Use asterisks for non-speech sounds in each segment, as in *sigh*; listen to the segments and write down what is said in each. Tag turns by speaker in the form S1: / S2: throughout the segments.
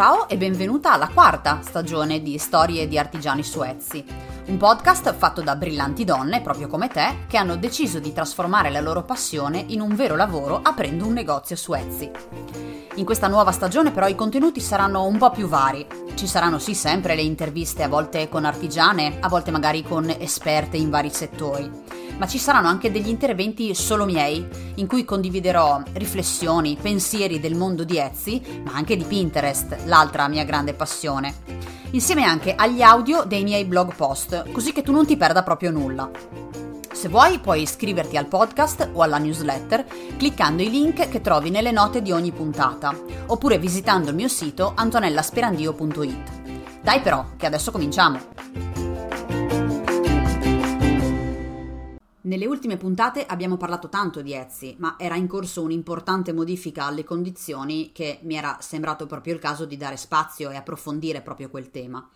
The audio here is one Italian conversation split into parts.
S1: Ciao e benvenuta alla quarta stagione di Storie di artigiani suezzi, un podcast fatto da brillanti donne, proprio come te, che hanno deciso di trasformare la loro passione in un vero lavoro aprendo un negozio Suezzi. In questa nuova stagione però i contenuti saranno un po' più vari. Ci saranno sì sempre le interviste, a volte con artigiane, a volte magari con esperte in vari settori ma ci saranno anche degli interventi solo miei, in cui condividerò riflessioni, pensieri del mondo di Etsy, ma anche di Pinterest, l'altra mia grande passione, insieme anche agli audio dei miei blog post, così che tu non ti perda proprio nulla. Se vuoi puoi iscriverti al podcast o alla newsletter cliccando i link che trovi nelle note di ogni puntata, oppure visitando il mio sito antonellasperandio.it. Dai però, che adesso cominciamo! Nelle ultime puntate abbiamo parlato tanto di Etsy, ma era in corso un'importante modifica alle condizioni che mi era sembrato proprio il caso di dare spazio e approfondire proprio quel tema.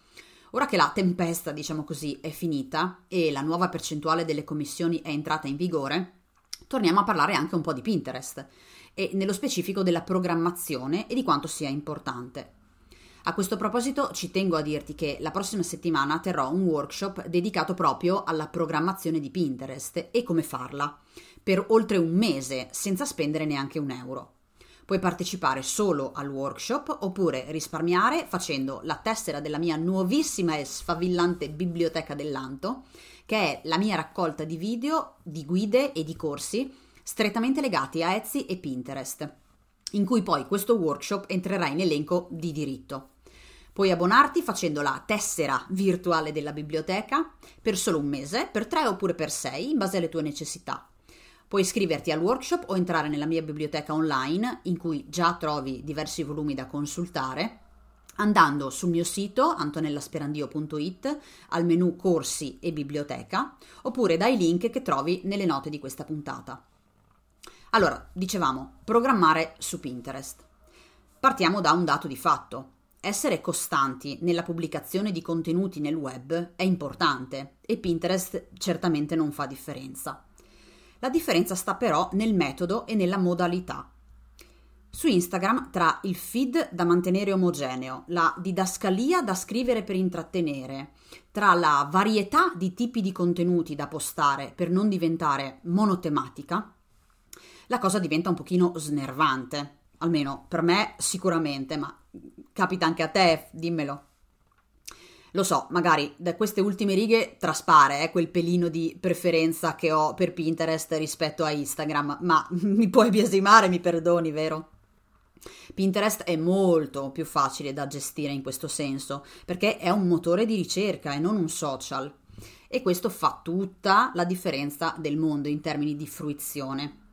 S1: Ora che la tempesta, diciamo così, è finita e la nuova percentuale delle commissioni è entrata in vigore, torniamo a parlare anche un po' di Pinterest e nello specifico della programmazione e di quanto sia importante. A questo proposito ci tengo a dirti che la prossima settimana terrò un workshop dedicato proprio alla programmazione di Pinterest e come farla, per oltre un mese senza spendere neanche un euro. Puoi partecipare solo al workshop oppure risparmiare facendo la tessera della mia nuovissima e sfavillante biblioteca dell'Anto, che è la mia raccolta di video, di guide e di corsi strettamente legati a Etsy e Pinterest, in cui poi questo workshop entrerà in elenco di diritto. Puoi abbonarti facendo la tessera virtuale della biblioteca per solo un mese, per tre oppure per sei, in base alle tue necessità. Puoi iscriverti al workshop o entrare nella mia biblioteca online, in cui già trovi diversi volumi da consultare, andando sul mio sito antonellasperandio.it al menu corsi e biblioteca, oppure dai link che trovi nelle note di questa puntata. Allora, dicevamo, programmare su Pinterest. Partiamo da un dato di fatto. Essere costanti nella pubblicazione di contenuti nel web è importante e Pinterest certamente non fa differenza. La differenza sta però nel metodo e nella modalità. Su Instagram, tra il feed da mantenere omogeneo, la didascalia da scrivere per intrattenere, tra la varietà di tipi di contenuti da postare per non diventare monotematica, la cosa diventa un pochino snervante. Almeno per me sicuramente, ma capita anche a te, dimmelo. Lo so, magari da queste ultime righe traspare eh, quel pelino di preferenza che ho per Pinterest rispetto a Instagram, ma *laughs* mi puoi biasimare, mi perdoni, vero? Pinterest è molto più facile da gestire in questo senso, perché è un motore di ricerca e non un social. E questo fa tutta la differenza del mondo in termini di fruizione.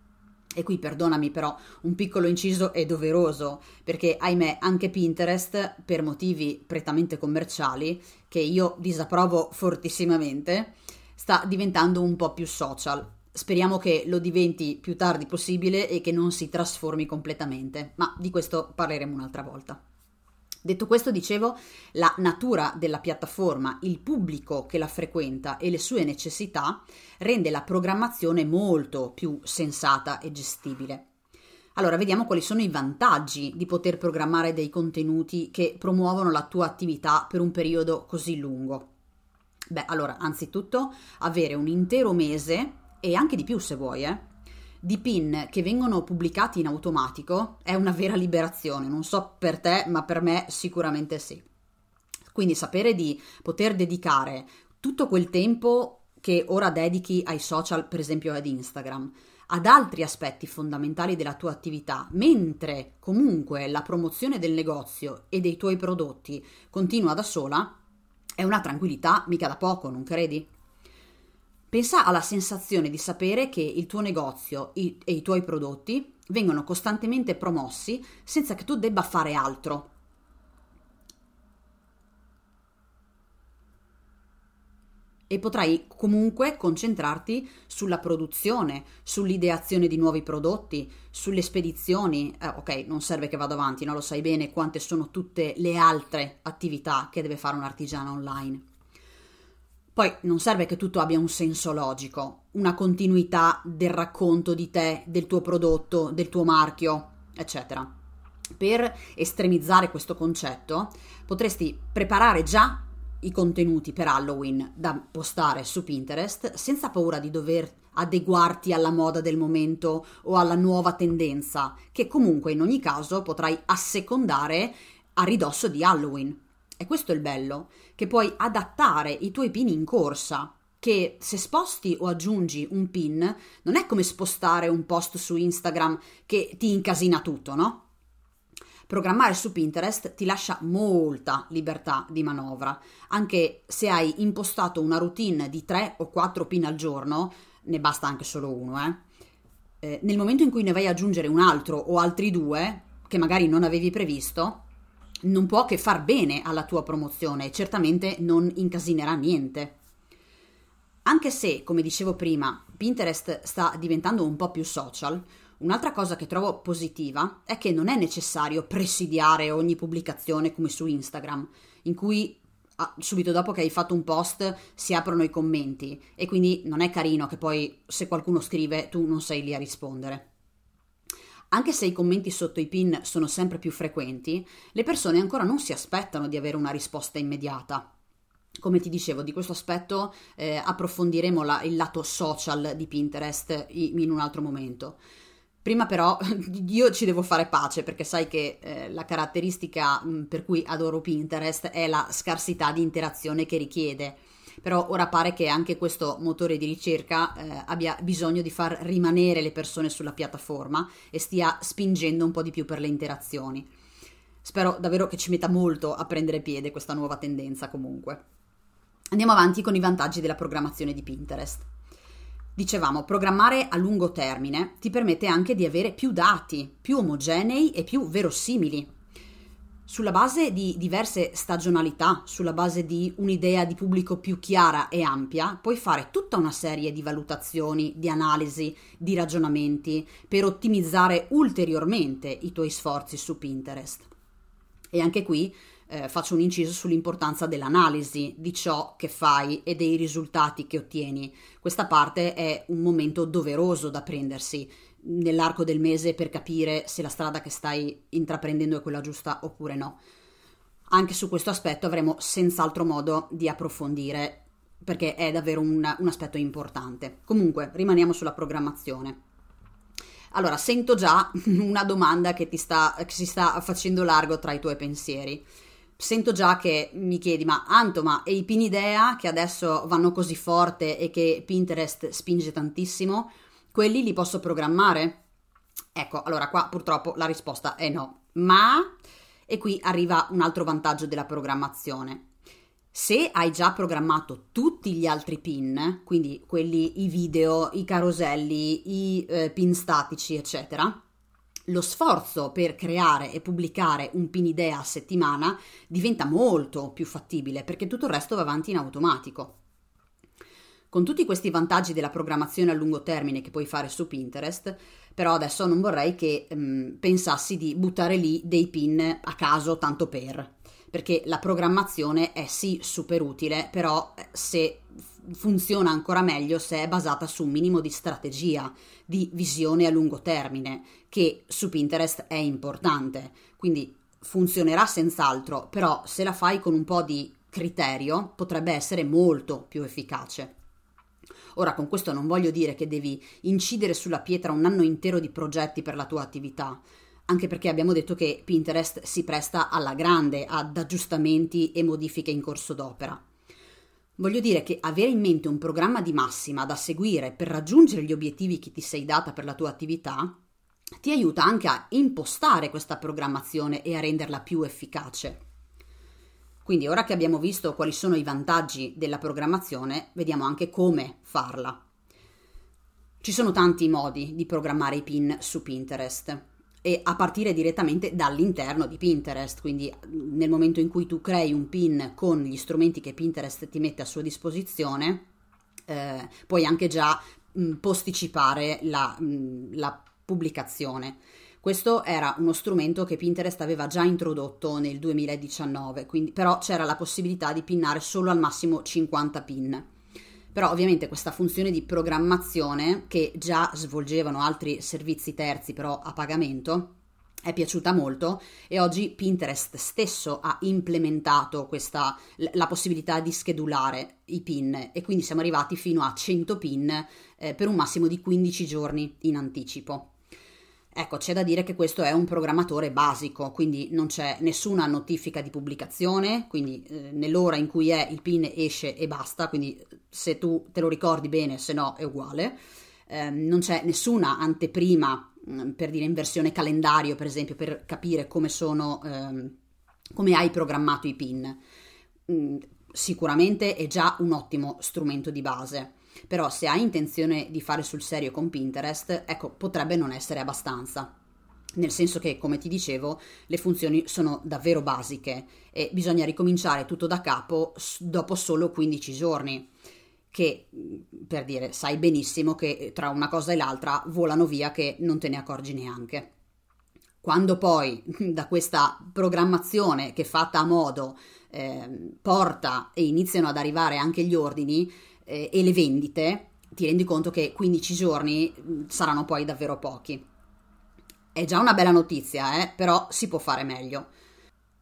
S1: E qui perdonami però un piccolo inciso è doveroso perché ahimè anche Pinterest per motivi prettamente commerciali che io disapprovo fortissimamente sta diventando un po' più social. Speriamo che lo diventi più tardi possibile e che non si trasformi completamente, ma di questo parleremo un'altra volta. Detto questo, dicevo, la natura della piattaforma, il pubblico che la frequenta e le sue necessità rende la programmazione molto più sensata e gestibile. Allora, vediamo quali sono i vantaggi di poter programmare dei contenuti che promuovono la tua attività per un periodo così lungo. Beh, allora, anzitutto, avere un intero mese e anche di più se vuoi, eh, di pin che vengono pubblicati in automatico è una vera liberazione. Non so per te, ma per me sicuramente sì. Quindi sapere di poter dedicare tutto quel tempo che ora dedichi ai social, per esempio ad Instagram, ad altri aspetti fondamentali della tua attività, mentre comunque la promozione del negozio e dei tuoi prodotti continua da sola, è una tranquillità mica da poco, non credi? Pensa alla sensazione di sapere che il tuo negozio e i tuoi prodotti vengono costantemente promossi senza che tu debba fare altro. E potrai comunque concentrarti sulla produzione, sull'ideazione di nuovi prodotti, sulle spedizioni. Eh, ok, non serve che vado avanti, no? lo sai bene quante sono tutte le altre attività che deve fare un artigiano online. Poi non serve che tutto abbia un senso logico, una continuità del racconto di te, del tuo prodotto, del tuo marchio, eccetera. Per estremizzare questo concetto, potresti preparare già i contenuti per Halloween da postare su Pinterest senza paura di dover adeguarti alla moda del momento o alla nuova tendenza, che comunque in ogni caso potrai assecondare a ridosso di Halloween. E questo è il bello, che puoi adattare i tuoi pin in corsa, che se sposti o aggiungi un pin non è come spostare un post su Instagram che ti incasina tutto, no? Programmare su Pinterest ti lascia molta libertà di manovra, anche se hai impostato una routine di 3 o 4 pin al giorno, ne basta anche solo uno, eh. Eh, nel momento in cui ne vai ad aggiungere un altro o altri due, che magari non avevi previsto, non può che far bene alla tua promozione e certamente non incasinerà niente. Anche se, come dicevo prima, Pinterest sta diventando un po' più social, Un'altra cosa che trovo positiva è che non è necessario presidiare ogni pubblicazione come su Instagram, in cui ah, subito dopo che hai fatto un post si aprono i commenti e quindi non è carino che poi se qualcuno scrive tu non sei lì a rispondere. Anche se i commenti sotto i pin sono sempre più frequenti, le persone ancora non si aspettano di avere una risposta immediata. Come ti dicevo, di questo aspetto eh, approfondiremo la, il lato social di Pinterest in un altro momento. Prima però *laughs* io ci devo fare pace perché sai che eh, la caratteristica mh, per cui adoro Pinterest è la scarsità di interazione che richiede. Però ora pare che anche questo motore di ricerca eh, abbia bisogno di far rimanere le persone sulla piattaforma e stia spingendo un po' di più per le interazioni. Spero davvero che ci metta molto a prendere piede questa nuova tendenza comunque. Andiamo avanti con i vantaggi della programmazione di Pinterest. Dicevamo, programmare a lungo termine ti permette anche di avere più dati, più omogenei e più verosimili. Sulla base di diverse stagionalità, sulla base di un'idea di pubblico più chiara e ampia, puoi fare tutta una serie di valutazioni, di analisi, di ragionamenti per ottimizzare ulteriormente i tuoi sforzi su Pinterest. E anche qui eh, faccio un inciso sull'importanza dell'analisi di ciò che fai e dei risultati che ottieni. Questa parte è un momento doveroso da prendersi nell'arco del mese per capire se la strada che stai intraprendendo è quella giusta oppure no. Anche su questo aspetto avremo senz'altro modo di approfondire perché è davvero un, un aspetto importante. Comunque, rimaniamo sulla programmazione. Allora, sento già *laughs* una domanda che, ti sta, che si sta facendo largo tra i tuoi pensieri sento già che mi chiedi, ma Anto, e i pin idea che adesso vanno così forte e che Pinterest spinge tantissimo, quelli li posso programmare? Ecco, allora qua purtroppo la risposta è no. Ma, e qui arriva un altro vantaggio della programmazione. Se hai già programmato tutti gli altri pin, quindi quelli, i video, i caroselli, i eh, pin statici, eccetera, lo sforzo per creare e pubblicare un pin idea a settimana diventa molto più fattibile perché tutto il resto va avanti in automatico. Con tutti questi vantaggi della programmazione a lungo termine che puoi fare su Pinterest, però adesso non vorrei che um, pensassi di buttare lì dei pin a caso tanto per, perché la programmazione è sì super utile, però eh, se funziona ancora meglio se è basata su un minimo di strategia, di visione a lungo termine, che su Pinterest è importante. Quindi funzionerà senz'altro, però se la fai con un po' di criterio potrebbe essere molto più efficace. Ora, con questo non voglio dire che devi incidere sulla pietra un anno intero di progetti per la tua attività, anche perché abbiamo detto che Pinterest si presta alla grande ad aggiustamenti e modifiche in corso d'opera. Voglio dire che avere in mente un programma di massima da seguire per raggiungere gli obiettivi che ti sei data per la tua attività ti aiuta anche a impostare questa programmazione e a renderla più efficace. Quindi ora che abbiamo visto quali sono i vantaggi della programmazione, vediamo anche come farla. Ci sono tanti modi di programmare i pin su Pinterest e a partire direttamente dall'interno di Pinterest, quindi nel momento in cui tu crei un pin con gli strumenti che Pinterest ti mette a sua disposizione, eh, puoi anche già mh, posticipare la, mh, la pubblicazione. Questo era uno strumento che Pinterest aveva già introdotto nel 2019, quindi, però c'era la possibilità di pinnare solo al massimo 50 pin. Però ovviamente questa funzione di programmazione che già svolgevano altri servizi terzi però a pagamento è piaciuta molto e oggi Pinterest stesso ha implementato questa, la possibilità di schedulare i pin e quindi siamo arrivati fino a 100 pin eh, per un massimo di 15 giorni in anticipo. Ecco, c'è da dire che questo è un programmatore basico, quindi non c'è nessuna notifica di pubblicazione, quindi eh, nell'ora in cui è il pin esce e basta, quindi se tu te lo ricordi bene, se no è uguale. Eh, non c'è nessuna anteprima Mm, per dire in versione calendario, per esempio, per capire come sono, ehm, come hai programmato i pin. Mm, sicuramente è già un ottimo strumento di base, però se hai intenzione di fare sul serio con Pinterest, ecco, potrebbe non essere abbastanza. Nel senso che, come ti dicevo, le funzioni sono davvero basiche e bisogna ricominciare tutto da capo dopo solo 15 giorni che per dire sai benissimo che tra una cosa e l'altra volano via che non te ne accorgi neanche. Quando poi *laughs* da questa programmazione che fatta a modo eh, porta e iniziano ad arrivare anche gli ordini eh, e le vendite, ti rendi conto che 15 giorni saranno poi davvero pochi. È già una bella notizia, eh? però si può fare meglio.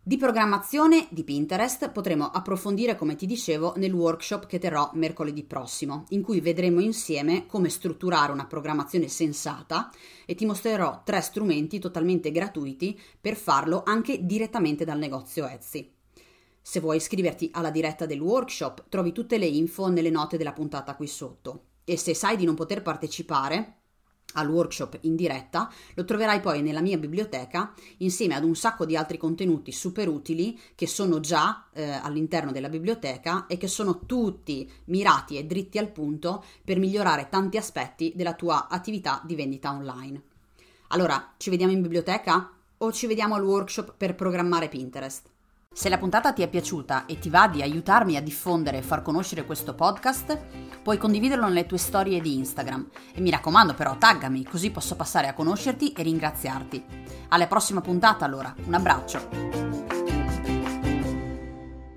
S1: Di programmazione di Pinterest potremo approfondire, come ti dicevo, nel workshop che terrò mercoledì prossimo, in cui vedremo insieme come strutturare una programmazione sensata e ti mostrerò tre strumenti totalmente gratuiti per farlo anche direttamente dal negozio Etsy. Se vuoi iscriverti alla diretta del workshop, trovi tutte le info nelle note della puntata qui sotto. E se sai di non poter partecipare, al workshop in diretta, lo troverai poi nella mia biblioteca insieme ad un sacco di altri contenuti super utili che sono già eh, all'interno della biblioteca e che sono tutti mirati e dritti al punto per migliorare tanti aspetti della tua attività di vendita online. Allora, ci vediamo in biblioteca o ci vediamo al workshop per programmare Pinterest? Se la puntata ti è piaciuta e ti va di aiutarmi a diffondere e far conoscere questo podcast, puoi condividerlo nelle tue storie di Instagram. E mi raccomando però, taggami, così posso passare a conoscerti e ringraziarti. Alla prossima puntata allora, un abbraccio!